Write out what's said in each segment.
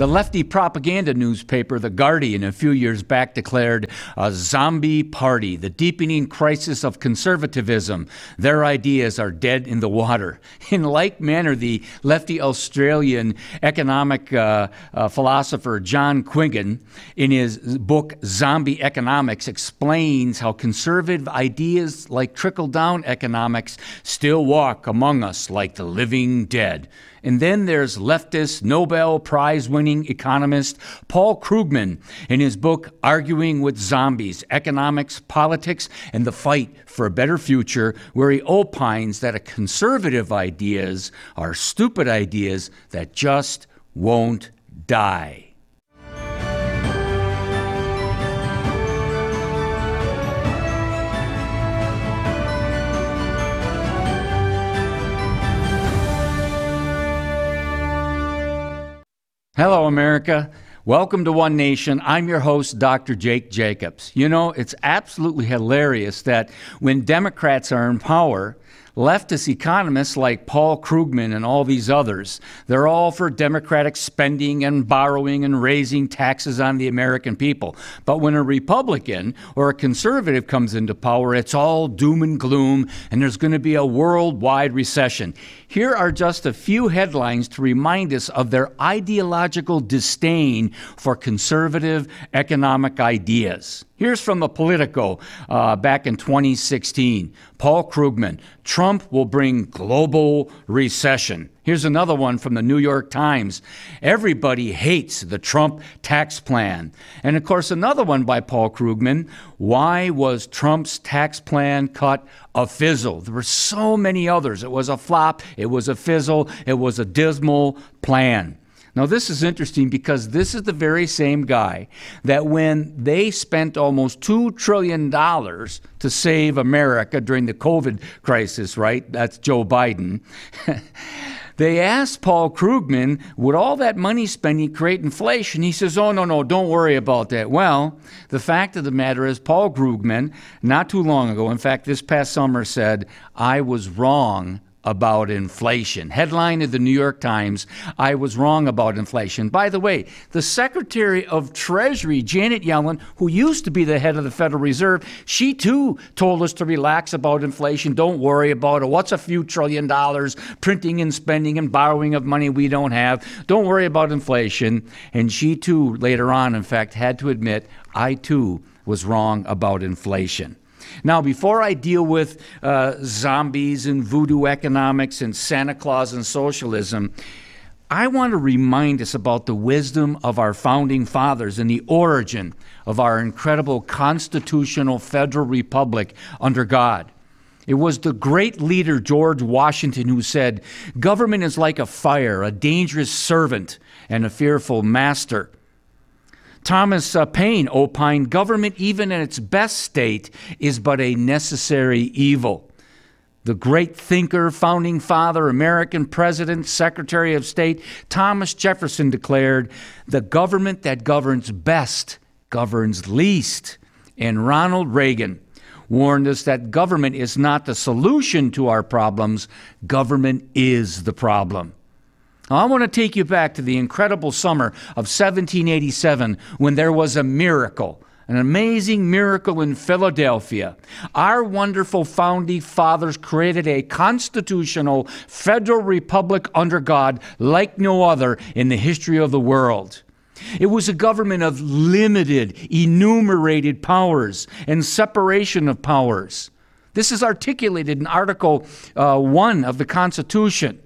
The lefty propaganda newspaper, The Guardian, a few years back declared a zombie party, the deepening crisis of conservatism. Their ideas are dead in the water. In like manner, the lefty Australian economic uh, uh, philosopher John Quiggin, in his book Zombie Economics, explains how conservative ideas like trickle down economics still walk among us like the living dead. And then there's leftist Nobel Prize winning economist Paul Krugman in his book Arguing with Zombies Economics, Politics, and the Fight for a Better Future, where he opines that conservative ideas are stupid ideas that just won't die. Hello, America. Welcome to One Nation. I'm your host, Dr. Jake Jacobs. You know, it's absolutely hilarious that when Democrats are in power, leftist economists like Paul Krugman and all these others, they're all for democratic spending and borrowing and raising taxes on the American people. But when a Republican or a conservative comes into power, it's all doom and gloom, and there's going to be a worldwide recession. Here are just a few headlines to remind us of their ideological disdain for conservative economic ideas. Here's from the Politico uh, back in 2016. Paul Krugman, Trump will bring global recession. Here's another one from the New York Times. Everybody hates the Trump tax plan. And of course, another one by Paul Krugman. Why was Trump's tax plan cut a fizzle? There were so many others. It was a flop, it was a fizzle, it was a dismal plan. Now, this is interesting because this is the very same guy that when they spent almost $2 trillion to save America during the COVID crisis, right? That's Joe Biden. they asked Paul Krugman, would all that money spending create inflation? He says, oh, no, no, don't worry about that. Well, the fact of the matter is, Paul Krugman, not too long ago, in fact, this past summer, said, I was wrong about inflation. Headline of the New York Times I was wrong about inflation. By the way, the Secretary of Treasury, Janet Yellen, who used to be the head of the Federal Reserve, she too told us to relax about inflation. Don't worry about it. What's a few trillion dollars printing and spending and borrowing of money we don't have? Don't worry about inflation. And she too, later on, in fact, had to admit, I too was wrong about inflation. Now, before I deal with uh, zombies and voodoo economics and Santa Claus and socialism, I want to remind us about the wisdom of our founding fathers and the origin of our incredible constitutional federal republic under God. It was the great leader George Washington who said, Government is like a fire, a dangerous servant, and a fearful master. Thomas uh, Paine opined government, even in its best state, is but a necessary evil. The great thinker, founding father, American president, secretary of state, Thomas Jefferson declared, The government that governs best governs least. And Ronald Reagan warned us that government is not the solution to our problems, government is the problem. Now, I want to take you back to the incredible summer of 1787 when there was a miracle, an amazing miracle in Philadelphia. Our wonderful founding fathers created a constitutional federal republic under God like no other in the history of the world. It was a government of limited, enumerated powers and separation of powers. This is articulated in Article uh, 1 of the Constitution.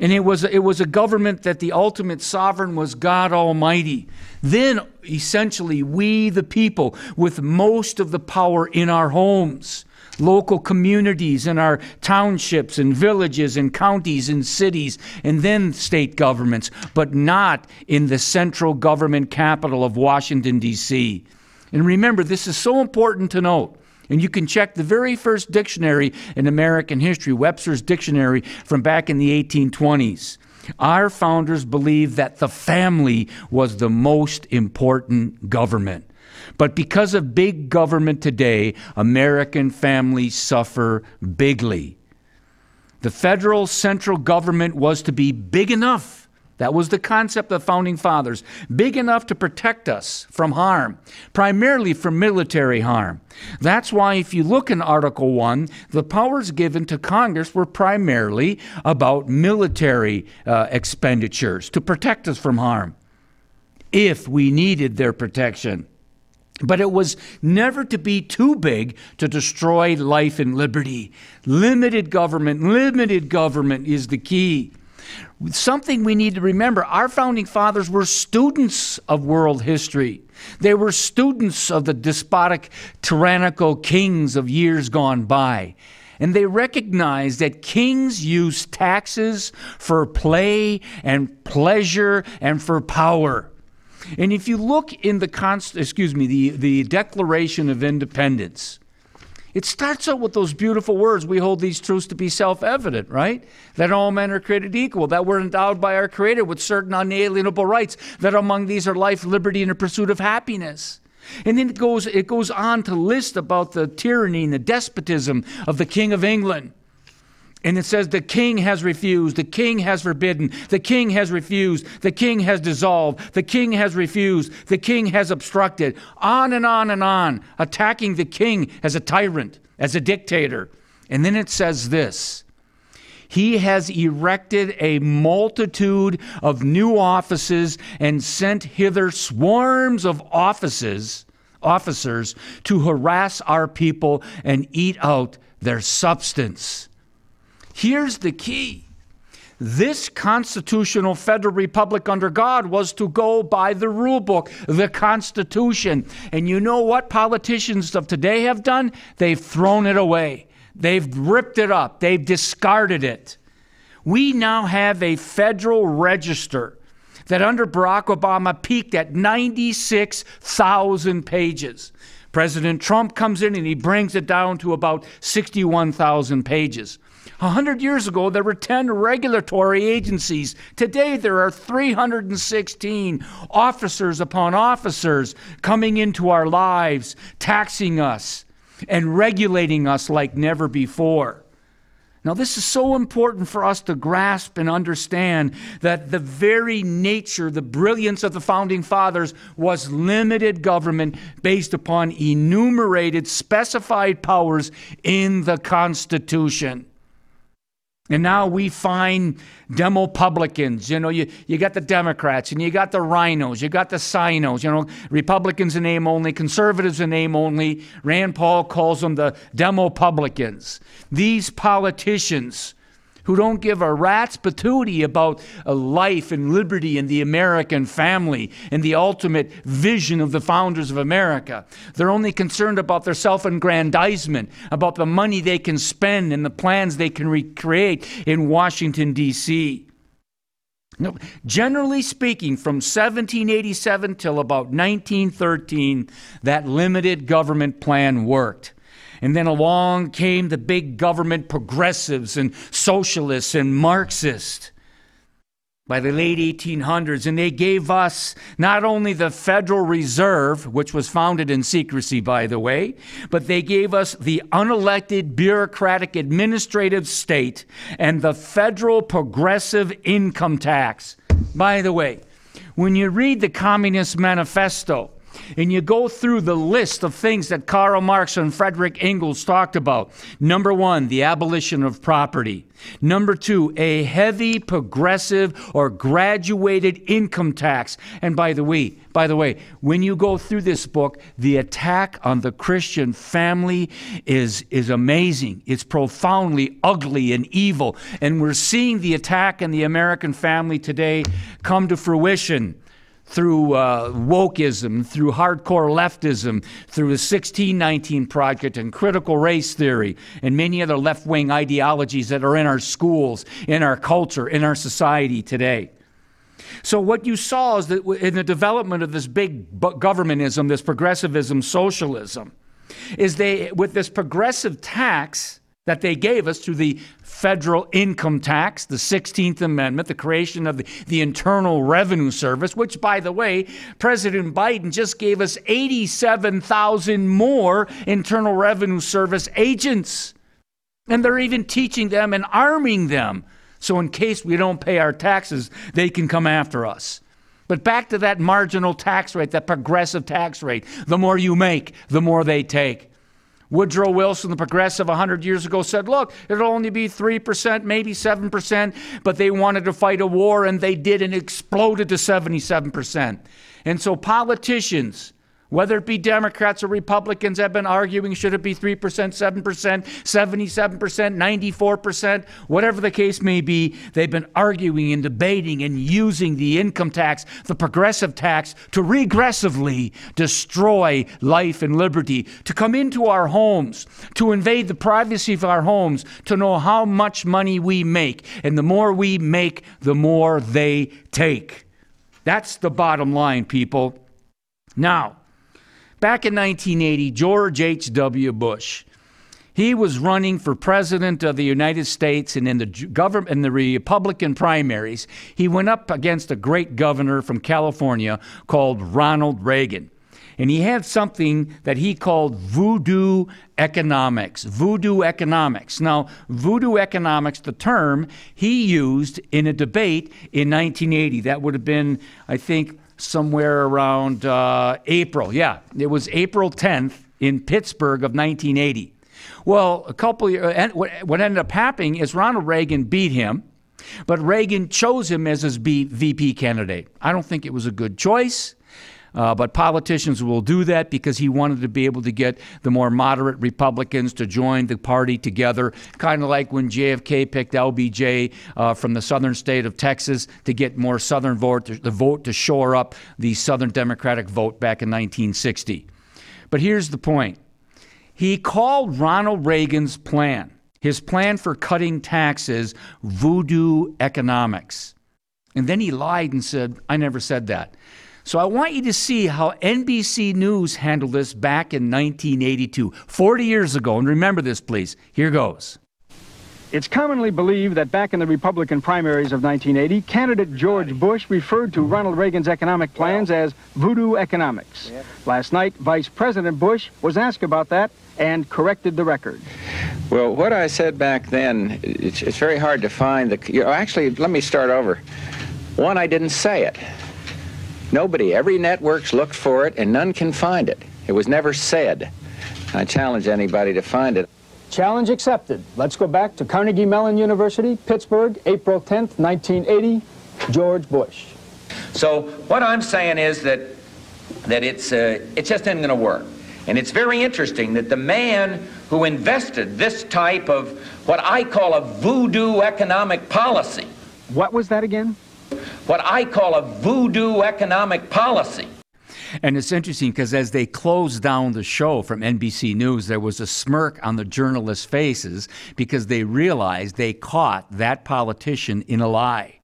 And it was, it was a government that the ultimate sovereign was God Almighty. Then, essentially, we, the people, with most of the power in our homes, local communities in our townships and villages and counties and cities, and then state governments, but not in the central government capital of Washington, D.C. And remember, this is so important to note and you can check the very first dictionary in American history, Webster's Dictionary from back in the 1820s. Our founders believed that the family was the most important government. But because of big government today, American families suffer bigly. The federal central government was to be big enough That was the concept of the founding fathers, big enough to protect us from harm, primarily from military harm. That's why, if you look in Article 1, the powers given to Congress were primarily about military uh, expenditures to protect us from harm, if we needed their protection. But it was never to be too big to destroy life and liberty. Limited government, limited government is the key. Something we need to remember our founding fathers were students of world history. They were students of the despotic, tyrannical kings of years gone by. And they recognized that kings used taxes for play and pleasure and for power. And if you look in the const- excuse me, the, the Declaration of Independence, it starts out with those beautiful words we hold these truths to be self evident, right? That all men are created equal, that we're endowed by our Creator with certain unalienable rights, that among these are life, liberty, and the pursuit of happiness. And then it goes, it goes on to list about the tyranny and the despotism of the King of England. And it says, the king has refused, the king has forbidden, the king has refused, the king has dissolved, the king has refused, the king has obstructed, on and on and on, attacking the king as a tyrant, as a dictator. And then it says this He has erected a multitude of new offices and sent hither swarms of offices, officers to harass our people and eat out their substance. Here's the key. This constitutional federal republic under God was to go by the rule book, the Constitution. And you know what politicians of today have done? They've thrown it away. They've ripped it up. They've discarded it. We now have a federal register that under Barack Obama peaked at 96,000 pages. President Trump comes in and he brings it down to about 61,000 pages. A hundred years ago, there were 10 regulatory agencies. Today, there are 316 officers upon officers coming into our lives, taxing us and regulating us like never before. Now, this is so important for us to grasp and understand that the very nature, the brilliance of the founding fathers was limited government based upon enumerated, specified powers in the Constitution. And now we find demo publicans. You know, you, you got the Democrats and you got the RINOs, you got the CINOs, you know, Republicans in name only, conservatives in name only. Rand Paul calls them the demo publicans. These politicians who don't give a rat's patootie about uh, life and liberty and the American family and the ultimate vision of the founders of America. They're only concerned about their self aggrandizement, about the money they can spend and the plans they can recreate in Washington, D.C. No, generally speaking, from 1787 till about 1913, that limited government plan worked. And then along came the big government progressives and socialists and Marxists by the late 1800s, and they gave us not only the Federal Reserve, which was founded in secrecy, by the way, but they gave us the unelected bureaucratic administrative state and the federal progressive income tax. By the way, when you read the Communist Manifesto, and you go through the list of things that Karl Marx and Frederick Engels talked about. Number one, the abolition of property. Number two, a heavy progressive or graduated income tax. And by the way, by the way, when you go through this book, the attack on the Christian family is, is amazing. It's profoundly ugly and evil. And we're seeing the attack on the American family today come to fruition through uh, wokeism, through hardcore leftism, through the 1619 Project and critical race theory, and many other left wing ideologies that are in our schools, in our culture, in our society today. So, what you saw is that in the development of this big governmentism, this progressivism, socialism, is they, with this progressive tax, that they gave us through the federal income tax, the 16th Amendment, the creation of the, the, Internal Revenue Service, which, by the way, President Biden just gave us 87,000 more Internal Revenue Service agents. And they're even teaching them and arming them So, in case we don't pay our taxes, they can come after us. But back to that marginal tax rate, that progressive tax rate. The more you make, the more they take. Woodrow Wilson, the progressive 100 years ago, said, look, it'll only be 3%, maybe 7%, but they wanted to fight a war and they did and exploded to 77%. And so politicians, whether it be Democrats or Republicans, have been arguing should it be 3%, 7%, 77%, 94%, whatever the case may be. They've been arguing and debating and using the income tax, the progressive tax, to regressively destroy life and liberty, to come into our homes, to invade the privacy of our homes, to know how much money we make. And the more we make, the more they take. That's the bottom line, people. Now, Back in 1980, George H.W. Bush, he was running for president of the United States, and in the government, in the Republican primaries, he went up against a great governor from California called Ronald Reagan. And he had something that he called voodoo economics. Voodoo economics. Now, voodoo economics, the term he used in a debate in 1980. That would have been, I think, somewhere around uh, April. Yeah, it was April 10th in Pittsburgh of 1980. Well, a couple years, what ended up happening is Ronald Reagan beat him, but Reagan chose him as his VP candidate. I don't think it was a good choice. Uh, but politicians will do that because he wanted to be able to get the more moderate Republicans to join the party together, kind of like when JFK picked LBJ uh, from the southern state of Texas to get more southern vote, the vote to shore up the southern Democratic vote back in 1960. But here's the point he called Ronald Reagan's plan, his plan for cutting taxes, voodoo economics. And then he lied and said, I never said that. So I want you to see how NBC News handled this back in 1982, 40 years ago. And remember this, please. Here goes. It's commonly believed that back in the Republican primaries of 1980, candidate George Bush referred to Ronald Reagan's economic plans as voodoo economics. Last night, Vice President Bush was asked about that and corrected the record. Well, what I said back then, it's, it's very hard to find. The, you know, actually, let me start over. One, I didn't say it. Nobody, every network's looked for it, and none can find it. It was never said. I challenge anybody to find it. Challenge accepted. Let's go back to Carnegie Mellon University, Pittsburgh, April 10th, 1980. George Bush. So what I'm saying is that that it's uh, it just isn't going to work. And it's very interesting that the man who invested this type of what I call a voodoo economic policy. What was that again? What I call a voodoo economic policy. And it's interesting because as they closed down the show from NBC News, there was a smirk on the journalists' faces because they realized they caught that politician in a lie.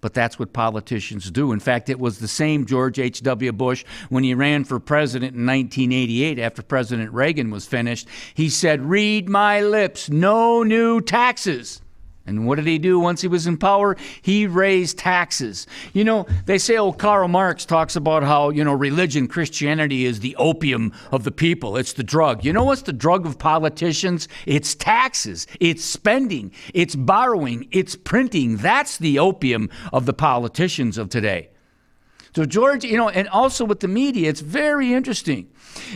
But that's what politicians do. In fact, it was the same George H.W. Bush when he ran for president in 1988 after President Reagan was finished. He said, Read my lips, no new taxes. And what did he do once he was in power? He raised taxes. You know, they say, oh, Karl Marx talks about how, you know, religion, Christianity is the opium of the people. It's the drug. You know what's the drug of politicians? It's taxes, it's spending, it's borrowing, it's printing. That's the opium of the politicians of today. So, George, you know, and also with the media, it's very interesting.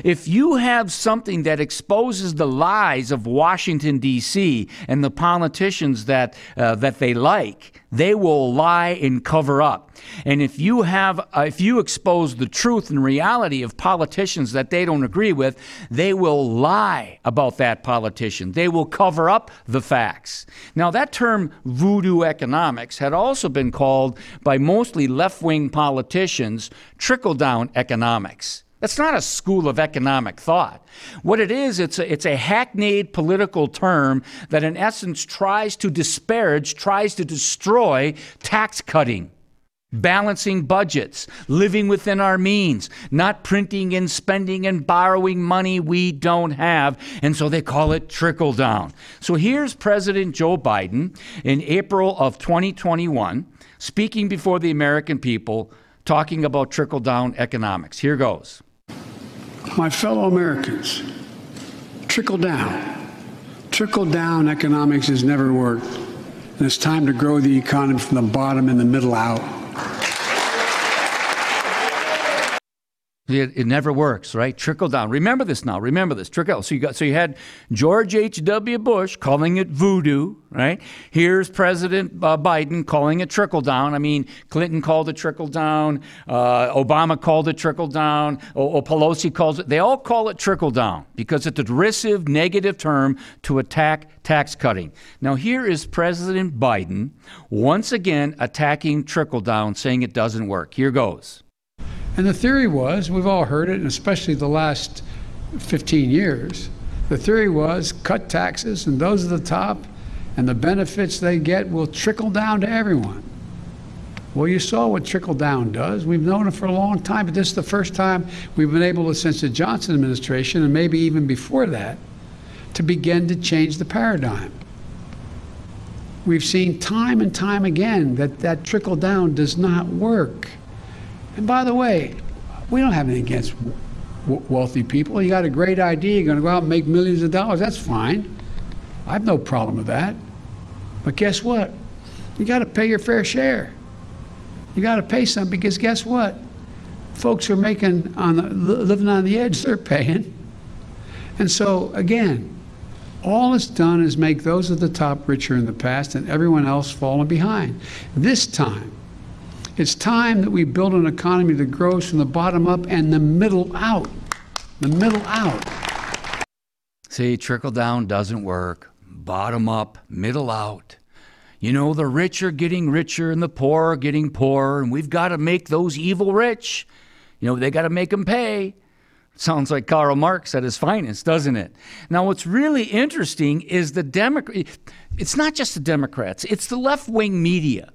If you have something that exposes the lies of Washington, D.C., and the politicians that, uh, that they like, they will lie and cover up. And if you have, uh, if you expose the truth and reality of politicians that they don't agree with, they will lie about that politician. They will cover up the facts. Now, that term voodoo economics had also been called by mostly left wing politicians trickle down economics. That's not a school of economic thought. What it is, it's a, it's a hackneyed political term that, in essence, tries to disparage, tries to destroy tax cutting, balancing budgets, living within our means, not printing and spending and borrowing money we don't have. And so they call it trickle down. So here's President Joe Biden in April of 2021 speaking before the American people, talking about trickle down economics. Here goes my fellow Americans, trickle down. Trickle down economics has never worked. And it's time to grow the economy from the bottom and the middle out. It, it never works, right? Trickle down. Remember this now. Remember this. Trickle. So you got. So you had George H. W. Bush calling it voodoo, right? Here's President uh, Biden calling it trickle down. I mean, Clinton called it trickle down. Uh, Obama called it trickle down. O, o Pelosi calls it. They all call it trickle down because it's a derisive, negative term to attack tax cutting. Now here is President Biden once again attacking trickle down, saying it doesn't work. Here goes. And the theory was, we've all heard it, and especially the last 15 years, the theory was cut taxes, and those at the top, and the benefits they get will trickle down to everyone. Well, you saw what trickle down does. We've known it for a long time, but this is the first time we've been able to, since the Johnson administration, and maybe even before that, to begin to change the paradigm. We've seen time and time again that that trickle down does not work. And by the way, we don't have anything against wealthy people. You got a great idea, you're going to go out and make millions of dollars. That's fine. I have no problem with that. But guess what? You got to pay your fair share. You got to pay some because guess what? Folks are making on the, living on the edge, they're paying. And so again, all it's done is make those at the top richer in the past and everyone else falling behind. This time, it's time that we build an economy that grows from the bottom up and the middle out. The middle out. See, trickle down doesn't work. Bottom up, middle out. You know, the rich are getting richer and the poor are getting poorer, and we've got to make those evil rich. You know, they got to make them pay. Sounds like Karl Marx at his finest, doesn't it? Now, what's really interesting is the Democrat. It's not just the Democrats; it's the left-wing media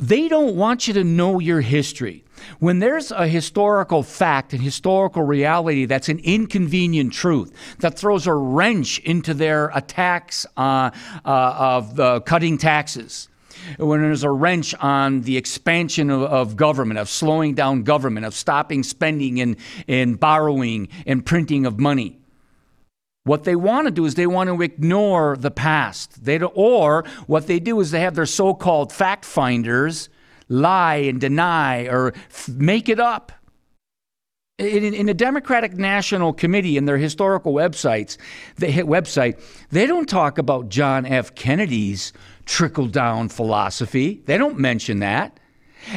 they don't want you to know your history. When there's a historical fact and historical reality that's an inconvenient truth that throws a wrench into their attacks uh, uh, of uh, cutting taxes, when there's a wrench on the expansion of, of, government, of slowing down government, of stopping spending and, and borrowing and printing of money. What they want to do is they want to ignore the past. They or what they do is they have their so-called fact finders lie and deny or f- make it up. In, in, the Democratic National Committee and their historical websites, they website, they don't talk about John F. Kennedy's trickle down philosophy. They don't mention that.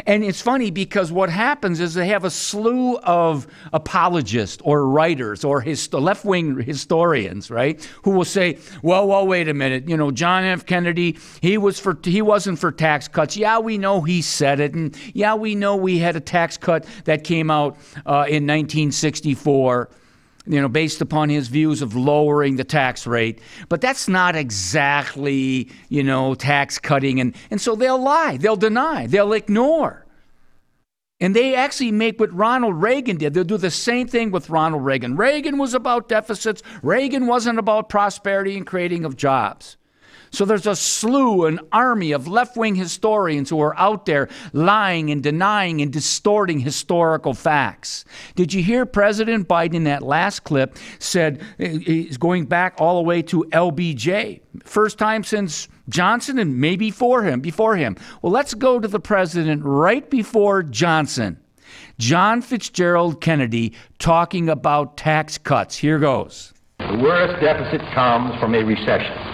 And it's funny because what happens is they have a slew of apologists or writers or left wing historians, right, who will say, well, well, wait a minute. You know, John F. Kennedy, he, was for, he wasn't for tax cuts. Yeah, we know he said it. And yeah, we know we had a tax cut that came out uh, in 1964 you know, based upon his views of lowering the tax rate. But that's not exactly, you know, tax cutting. And, and so they'll lie, they'll deny, they'll ignore. And they actually make what Ronald Reagan did. They'll do the same thing with Ronald Reagan. Reagan was about deficits, Reagan wasn't about prosperity and creating of jobs. So there's a slew, an army of left wing historians who are out there lying and denying and distorting historical facts. Did you hear President Biden in that last clip said eh, he's going back all the way to LBJ? First time since Johnson and maybe before him, before him. Well, let's go to the president right before Johnson. John Fitzgerald Kennedy talking about tax cuts. Here goes. The worst deficit comes from a recession.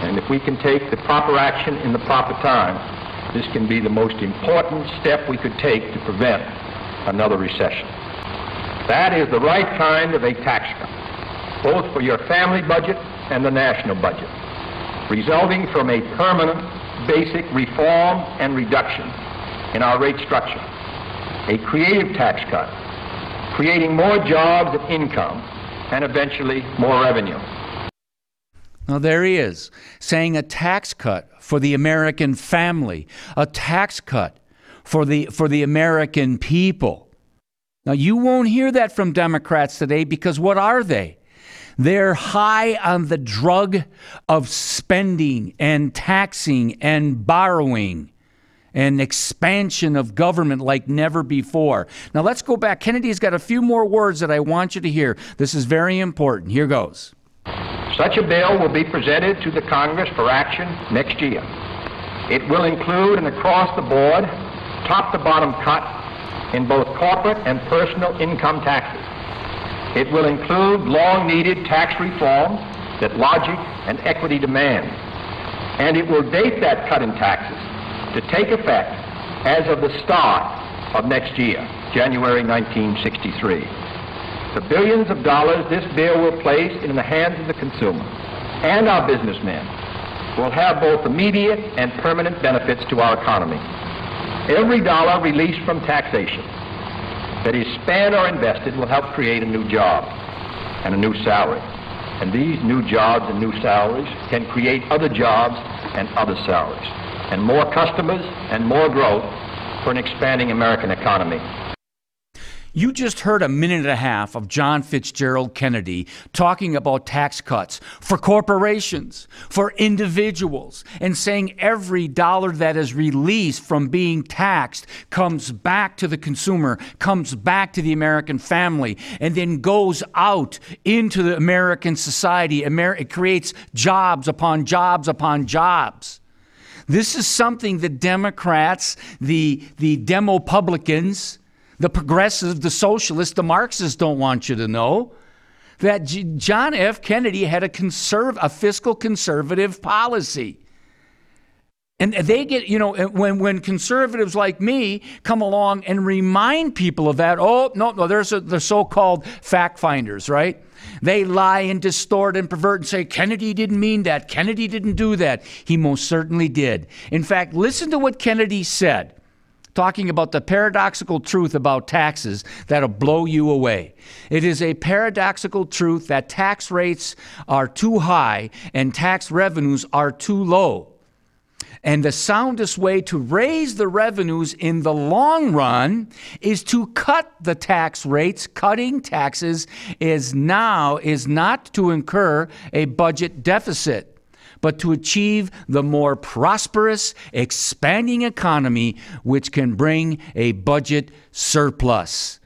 And if we can take the proper action in the proper time, this can be the most important step we could take to prevent another recession. That is the right kind of a tax cut, both for your family budget and the national budget, resulting from a permanent basic reform and reduction in our rate structure, a creative tax cut, creating more jobs and income, and eventually more revenue. Now, there he is saying a tax cut for the American family, a tax cut for the, for the American people. Now, you won't hear that from Democrats today because what are they? They're high on the drug of spending and taxing and borrowing and expansion of government like never before. Now, let's go back. Kennedy's got a few more words that I want you to hear. This is very important. Here goes. Such a bill will be presented to the Congress for action next year. It will include an across-the-board, top-to-bottom cut in both corporate and personal income taxes. It will include long-needed tax reform that logic and equity demand. And it will date that cut in taxes to take effect as of the start of next year, January 1963. The billions of dollars this bill will place in the hands of the consumer and our businessmen will have both immediate and permanent benefits to our economy. Every dollar released from taxation that is spent or invested will help create a new job and a new salary. And these new jobs and new salaries can create other jobs and other salaries, and more customers and more growth for an expanding American economy. You just heard a minute and a half of John Fitzgerald Kennedy talking about tax cuts for corporations, for individuals, and saying every dollar that is released from being taxed comes back to the consumer, comes back to the American family, and then goes out into the American society. it creates jobs upon jobs upon jobs. This is something the Democrats, the, the Demo publicans, the progressives, the socialists, the Marxists don't want you to know that G- John F. Kennedy had a, a fiscal conservative policy. And they get, you know, when, when conservatives like me come along and remind people of that, oh, no, no, there's a, the so called fact finders, right? They lie and distort and pervert and say, Kennedy didn't mean that. Kennedy didn't do that. He most certainly did. In fact, listen to what Kennedy said talking about the paradoxical truth about taxes that'll blow you away. It is a paradoxical truth that tax rates are too high and tax revenues are too low. And the soundest way to raise the revenues in the long run is to cut the tax rates. Cutting taxes is now is not to incur a budget deficit but to achieve the more prosperous, expanding economy which can bring a budget surplus.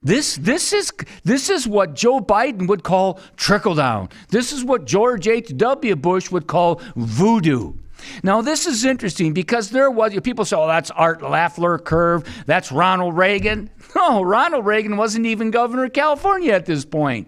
This, this, is, this is what Joe Biden would call trickle down. This is what George H.W. Bush would call voodoo. Now, this is interesting because there was, people say, oh, that's Art Laffer curve, that's Ronald Reagan. No, Ronald Reagan wasn't even governor of California at this point.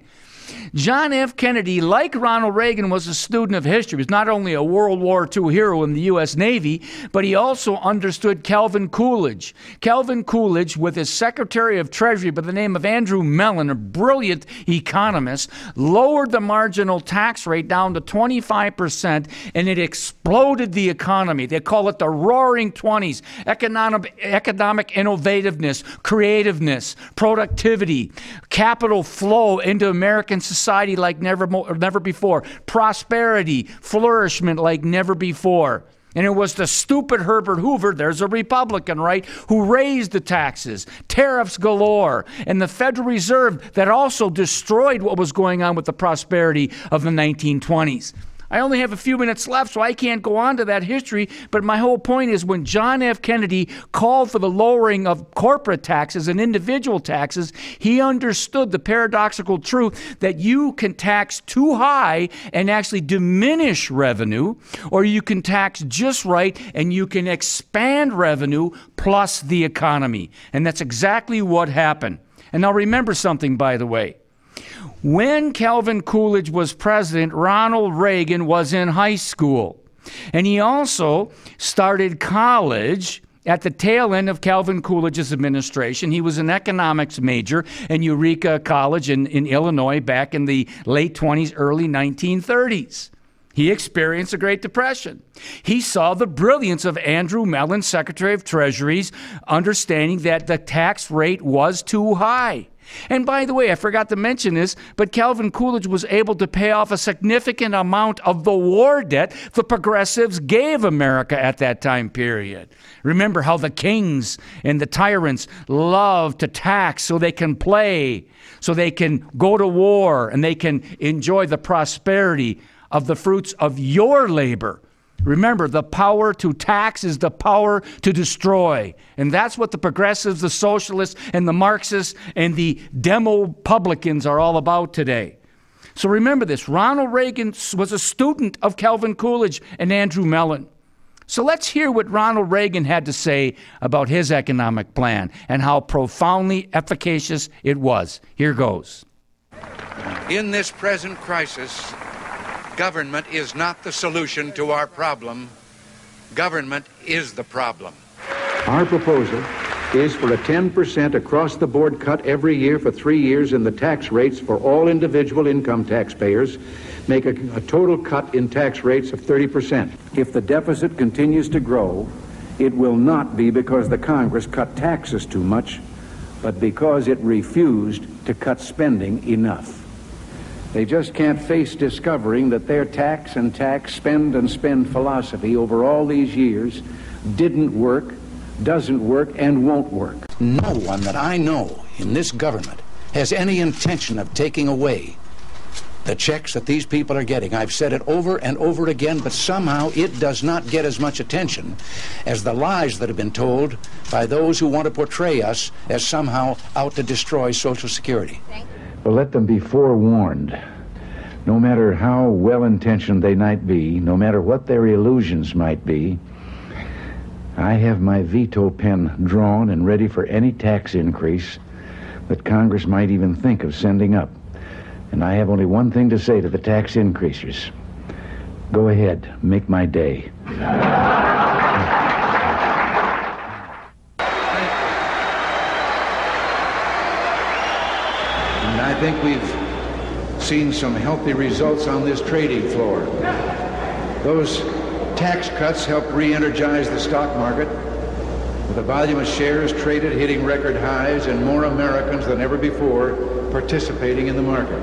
John F. Kennedy, like Ronald Reagan, was a student of history. He was not only a World War II hero in the U.S. Navy, but he also understood Calvin Coolidge. Calvin Coolidge, with his Secretary of Treasury by the name of Andrew Mellon, a brilliant economist, lowered the marginal tax rate down to 25%, and it exploded the economy. They call it the Roaring Twenties economic, economic innovativeness, creativeness, productivity, capital flow into American society like never, never before, prosperity, flourishment like never before. And it was the stupid Herbert Hoover, there's a Republican, right, who raised the taxes, tariffs galore, and the Federal Reserve that also destroyed what was going on with the prosperity of the 1920s. I only have a few minutes left, so I can't go on to that history. But my whole point is when John F. Kennedy called for the lowering of corporate taxes and individual taxes, he understood the paradoxical truth that you can tax too high and actually diminish revenue, or you can tax just right and you can expand revenue plus the economy. And that's exactly what happened. And now remember something, by the way. When Calvin Coolidge was president, Ronald Reagan was in high school. And he also started college at the tail end of Calvin Coolidge's administration. He was an economics major in Eureka College in, in Illinois back in the late 20s, early 1930s. He experienced the Great Depression. He saw the brilliance of Andrew Mellon, Secretary of Treasury's understanding that the tax rate was too high. And by the way, I forgot to mention this, but Calvin Coolidge was able to pay off a significant amount of the war debt the progressives gave America at that time period. Remember how the kings and the tyrants love to tax so they can play, so they can go to war, and they can enjoy the prosperity of the fruits of your labor. Remember, the power to tax is the power to destroy. And that's what the progressives, the socialists, and the Marxists and the demo publicans are all about today. So remember this Ronald Reagan was a student of Calvin Coolidge and Andrew Mellon. So let's hear what Ronald Reagan had to say about his economic plan and how profoundly efficacious it was. Here goes. In this present crisis, government is not the solution to our problem. Government is the problem. Our proposal is for a 10% across the board cut every year for three years in the tax rates for all individual income taxpayers, make a, a total cut in tax rates of 30%. If the deficit continues to grow, it will not be because the Congress cut taxes too much, but because it refused to cut spending enough. They just can't face discovering that their tax and tax, spend and spend philosophy over all these years didn't work, doesn't work, and won't work. No one that I know in this government has any intention of taking away the checks that these people are getting. I've said it over and over again, but somehow it does not get as much attention as the lies that have been told by those who want to portray us as somehow out to destroy Social Security. But let them be forewarned. No matter how well intentioned they might be, no matter what their illusions might be, I have my veto pen drawn and ready for any tax increase that Congress might even think of sending up. And I have only one thing to say to the tax increasers go ahead, make my day. And I we've seen some healthy results on this trading floor. Those tax cuts helped re-energize the stock market, with the volume of shares traded hitting record highs and more Americans than ever before participating in the market.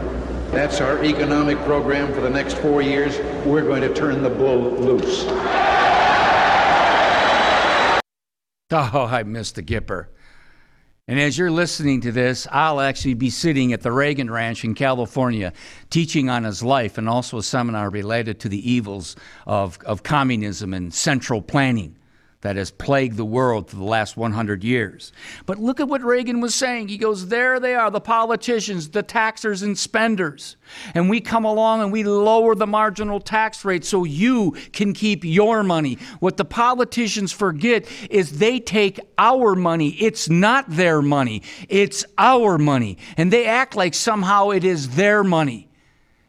That's our economic program for the next four years. We're going to turn the bull loose. Oh, I missed the Gipper. And as you're listening to this, I'll actually be sitting at the Reagan Ranch in California teaching on his life and also a seminar related to the evils of, of communism and central planning that has plagued the world for the last 100 years. But look at what Reagan was saying. He goes, There they are, the politicians, the taxers and spenders. And we come along and we lower the marginal tax rate so you can keep your money. What the politicians forget is they take our money. It's not their money, it's our money. And they act like somehow it is their money.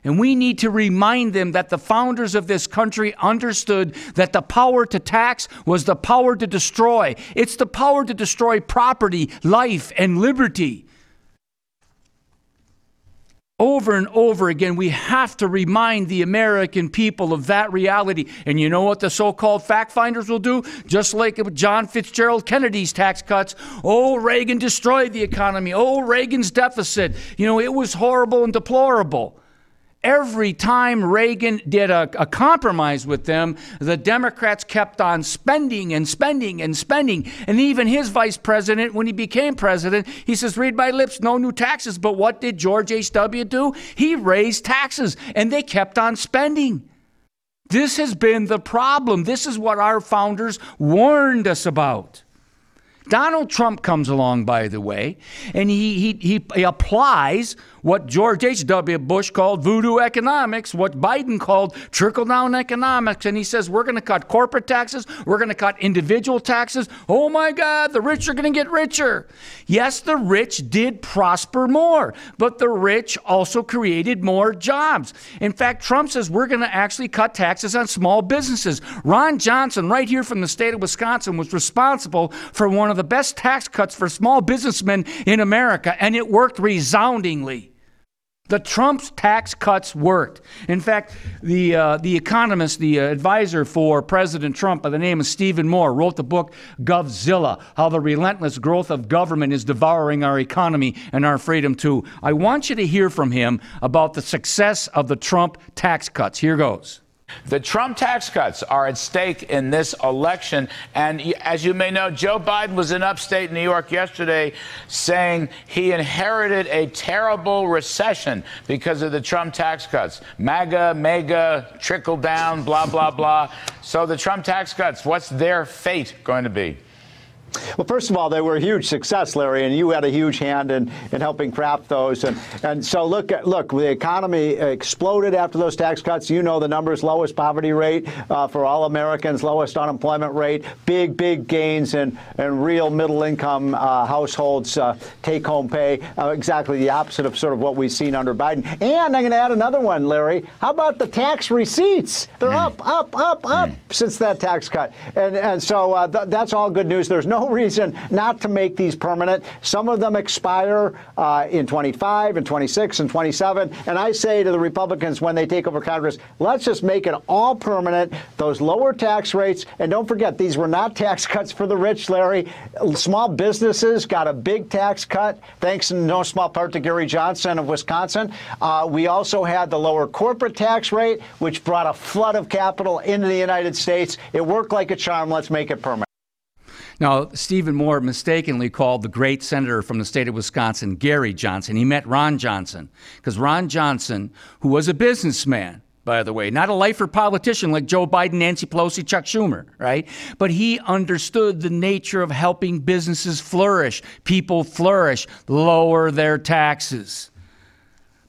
And we need to remind them that the founders of this country understood that the power to tax was the power to destroy. It's the power to destroy property, life, and liberty. Over and over again, we have to remind the American people of that reality. And you know what the so called fact finders will do? Just like John Fitzgerald Kennedy's tax cuts. Oh, Reagan destroyed the economy. Oh, Reagan's deficit. You know, it was horrible and deplorable. Every time Reagan did a, a, compromise with them, the Democrats kept on spending and spending and spending. And even his vice president, when he became president, he says, Read my lips, no new taxes. But what did George H.W. do? He raised taxes, and they kept on spending. This has been the problem. This is what our founders warned us about. Donald Trump comes along, by the way, and he, he, he, he applies what George H.W. Bush called voodoo economics, what Biden called trickle down economics. And he says, we're going to cut corporate taxes, we're going to cut individual taxes. Oh my God, the rich are going to get richer. Yes, the rich did prosper more, but the rich also created more jobs. In fact, Trump says we're going to actually cut taxes on small businesses. Ron Johnson, right here from the state of Wisconsin, was responsible for one of the best tax cuts for small businessmen in America, and it worked resoundingly. The Trump's tax cuts worked. In fact, the, uh, the economist, the uh, advisor for President Trump by the name of Stephen Moore, wrote the book Govzilla How the Relentless Growth of Government is Devouring Our Economy and Our Freedom Too. I want you to hear from him about the success of the Trump tax cuts. Here goes. The Trump tax cuts are at stake in this election. And as you may know, Joe Biden was in upstate New York yesterday saying he inherited a terrible recession because of the Trump tax cuts. MAGA, mega, trickle down, blah, blah, blah. So the Trump tax cuts, what's their fate going to be? Well, first of all, they were a huge success, Larry, and you had a huge hand in, in helping craft those. And, and so look, at, look, the economy exploded after those tax cuts. You know the numbers: lowest poverty rate uh, for all Americans, lowest unemployment rate, big, big gains in, in real middle-income uh, households' uh, take-home pay. Uh, exactly the opposite of sort of what we've seen under Biden. And I'm going to add another one, Larry. How about the tax receipts? They're up, up, up, up since that tax cut. And and so uh, th- that's all good news. There's no reason not to make these permanent. Some of them expire uh, in 25 and 26 and 27. And I say to the Republicans when they take over Congress, let's just make it all permanent. Those lower tax rates, and don't forget these were not tax cuts for the rich, Larry. Small businesses got a big tax cut thanks in no small part to Gary Johnson of Wisconsin. Uh, we also had the lower corporate tax rate, which brought a flood of capital into the United States. It worked like a charm. Let's make it permanent. Now, Stephen Moore mistakenly called the great senator from the state of Wisconsin Gary Johnson. He met Ron Johnson, because Ron Johnson, who was a businessman, by the way, not a lifer politician like Joe Biden, Nancy Pelosi, Chuck Schumer, right? But he understood the nature of helping businesses flourish, people flourish, lower their taxes.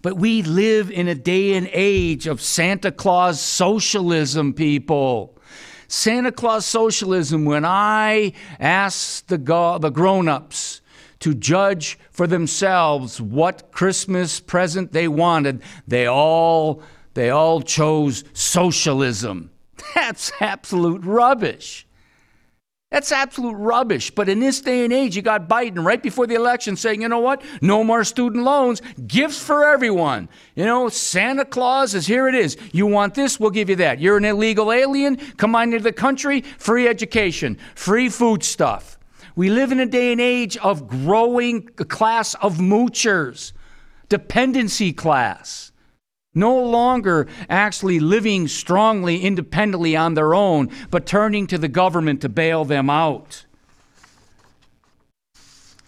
But we live in a day and age of Santa Claus socialism, people. Santa Claus socialism, when I asked the, go- the grown ups to judge for themselves what Christmas present they wanted, they all, they all chose socialism. That's absolute rubbish. That's absolute rubbish. But in this day and age, you got Biden right before the election saying, you know what? No more student loans, gifts for everyone. You know, Santa Claus is here it is. You want this, we'll give you that. You're an illegal alien, come on into the country, free education, free food stuff. We live in a day and age of growing class of moochers, dependency class no longer actually living strongly independently on their own, but turning to the government to bail them out.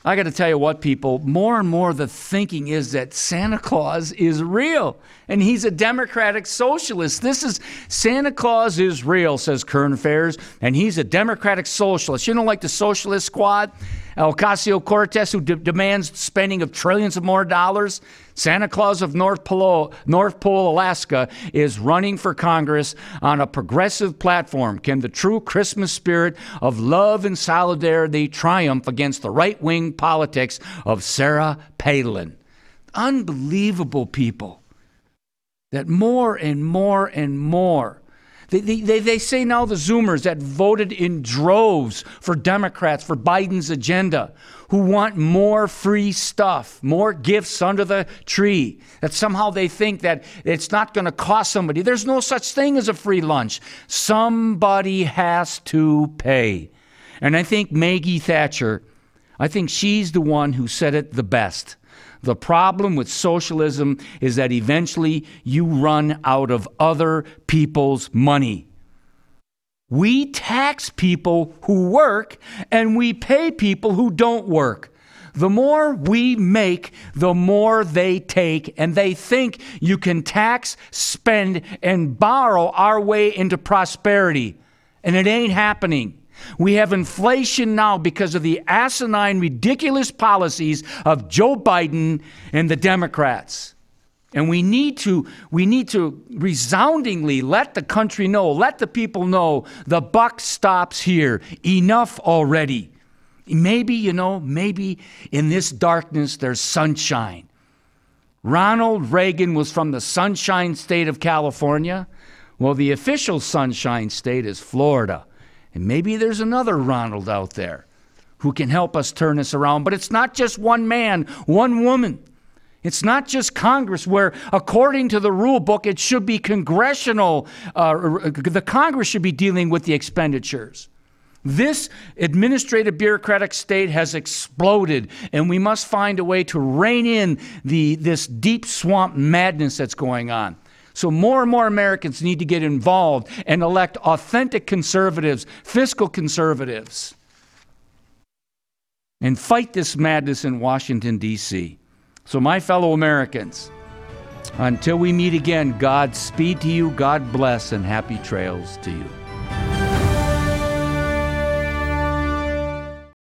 I got to tell you what, people, more and more the thinking is that Santa Claus is real and he's a democratic socialist. This is Santa Claus is real, says Current Affairs, and he's a democratic socialist. You know, like the Socialist Squad? Ocasio Cortez, who de- demands spending of trillions of more dollars. Santa Claus of North Pole, North Pole, Alaska, is running for Congress on a progressive platform. Can the true Christmas spirit of love and solidarity triumph against the right wing politics of Sarah Palin? Unbelievable people. That more and more and more they, they, they say now the Zoomers that voted in droves for Democrats, for Biden's agenda, who want more free stuff, more gifts under the tree, that somehow they think that it's not going to cost somebody. There's no such thing as a free lunch. Somebody has to pay. And I think Maggie Thatcher, I think she's the one who said it the best. The problem with socialism is that eventually you run out of other people's money. We tax people who work and we pay people who don't work. The more we make, the more they take, and they think you can tax, spend, and borrow our way into prosperity. And it ain't happening. We have inflation now because of the asinine, ridiculous policies of Joe Biden and the Democrats. And we need to we need to resoundingly let the country know, let the people know the buck stops here. Enough already. Maybe, you know, maybe in this darkness there's sunshine. Ronald Reagan was from the sunshine state of California. Well, the official sunshine state is Florida. And maybe there's another Ronald out there who can help us turn this around. But it's not just one man, one woman. It's not just Congress, where according to the rule book, it should be congressional, uh, the Congress should be dealing with the expenditures. This administrative bureaucratic state has exploded, and we must find a way to rein in the, this deep swamp madness that's going on. So, more and more Americans need to get involved and elect authentic conservatives, fiscal conservatives, and fight this madness in Washington, D.C. So, my fellow Americans, until we meet again, God speed to you, God bless, and happy trails to you.